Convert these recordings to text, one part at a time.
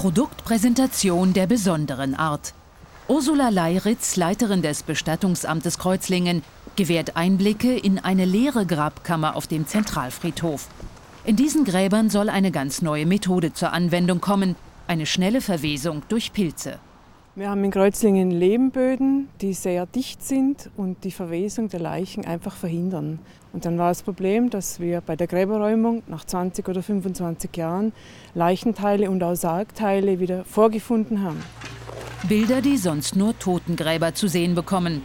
Produktpräsentation der besonderen Art. Ursula Leiritz, Leiterin des Bestattungsamtes Kreuzlingen, gewährt Einblicke in eine leere Grabkammer auf dem Zentralfriedhof. In diesen Gräbern soll eine ganz neue Methode zur Anwendung kommen, eine schnelle Verwesung durch Pilze. Wir haben in Kreuzlingen Lehmböden, die sehr dicht sind und die Verwesung der Leichen einfach verhindern. Und dann war das Problem, dass wir bei der Gräberräumung nach 20 oder 25 Jahren Leichenteile und auch Sargteile wieder vorgefunden haben. Bilder, die sonst nur Totengräber zu sehen bekommen.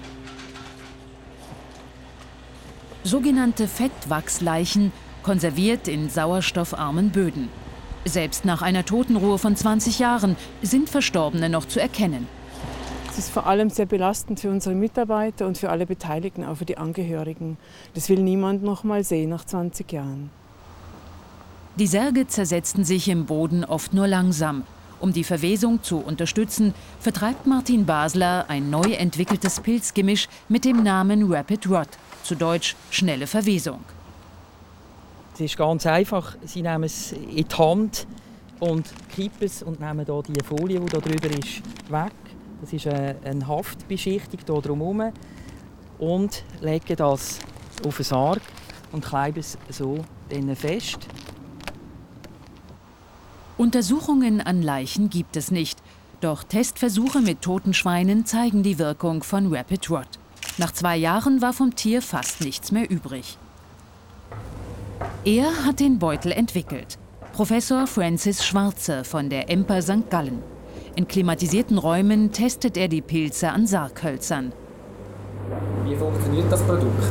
Sogenannte Fettwachsleichen, konserviert in sauerstoffarmen Böden. Selbst nach einer Totenruhe von 20 Jahren sind Verstorbene noch zu erkennen. Es ist vor allem sehr belastend für unsere Mitarbeiter und für alle Beteiligten, auch für die Angehörigen. Das will niemand noch mal sehen nach 20 Jahren. Die Särge zersetzten sich im Boden oft nur langsam. Um die Verwesung zu unterstützen, vertreibt Martin Basler ein neu entwickeltes Pilzgemisch mit dem Namen Rapid Rot, zu Deutsch schnelle Verwesung. Es ist ganz einfach. Sie nehmen es in die Hand und kippen es und nehmen hier die Folie, die hier drüber ist, weg. Das ist eine Haftbeschichtung hier drumherum. Und legen das auf den Sarg und kleben es so fest. Untersuchungen an Leichen gibt es nicht. Doch Testversuche mit toten Schweinen zeigen die Wirkung von Rapid Rot. Nach zwei Jahren war vom Tier fast nichts mehr übrig. Er hat den Beutel entwickelt. Professor Francis Schwarze von der EMPA St. Gallen. In klimatisierten Räumen testet er die Pilze an Sarghölzern. Wie funktioniert das Produkt?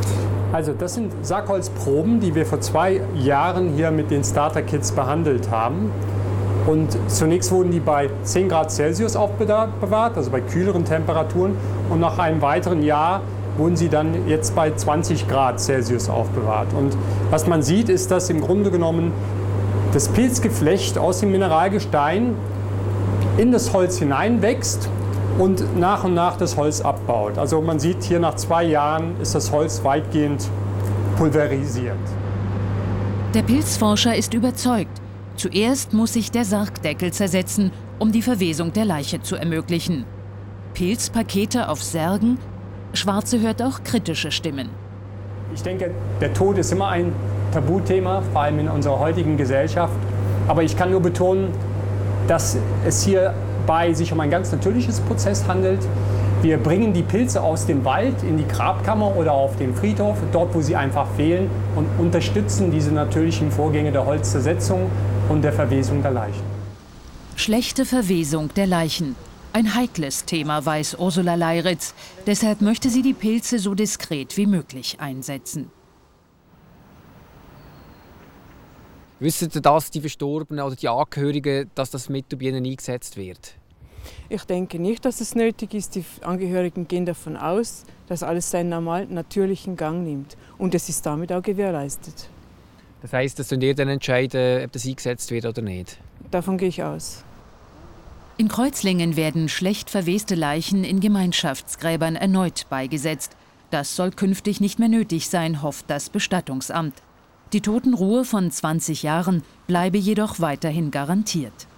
Also das sind Sargholzproben, die wir vor zwei Jahren hier mit den Starter Kits behandelt haben. Und zunächst wurden die bei 10 Grad Celsius aufbewahrt, also bei kühleren Temperaturen. Und nach einem weiteren Jahr wurden sie dann jetzt bei 20 Grad Celsius aufbewahrt. Und was man sieht, ist, dass im Grunde genommen das Pilzgeflecht aus dem Mineralgestein in das Holz hineinwächst und nach und nach das Holz abbaut. Also man sieht hier nach zwei Jahren ist das Holz weitgehend pulverisiert. Der Pilzforscher ist überzeugt. Zuerst muss sich der Sargdeckel zersetzen, um die Verwesung der Leiche zu ermöglichen. Pilzpakete auf Särgen Schwarze hört auch kritische Stimmen. Ich denke, der Tod ist immer ein Tabuthema, vor allem in unserer heutigen Gesellschaft. Aber ich kann nur betonen, dass es hierbei sich um ein ganz natürliches Prozess handelt. Wir bringen die Pilze aus dem Wald in die Grabkammer oder auf den Friedhof, dort wo sie einfach fehlen, und unterstützen diese natürlichen Vorgänge der Holzzersetzung und der Verwesung der Leichen. Schlechte Verwesung der Leichen. Ein heikles Thema, weiß Ursula Leiritz. Deshalb möchte sie die Pilze so diskret wie möglich einsetzen. Wissen Sie das, die Verstorbenen oder die Angehörigen, dass das Mittel bei ihnen eingesetzt wird? Ich denke nicht, dass es nötig ist. Die Angehörigen gehen davon aus, dass alles seinen normalen, natürlichen Gang nimmt. Und es ist damit auch gewährleistet. Das heißt, dass ihr dann entscheiden, ob das eingesetzt wird oder nicht? Davon gehe ich aus. In Kreuzlingen werden schlecht verweste Leichen in Gemeinschaftsgräbern erneut beigesetzt. Das soll künftig nicht mehr nötig sein, hofft das Bestattungsamt. Die Totenruhe von 20 Jahren bleibe jedoch weiterhin garantiert.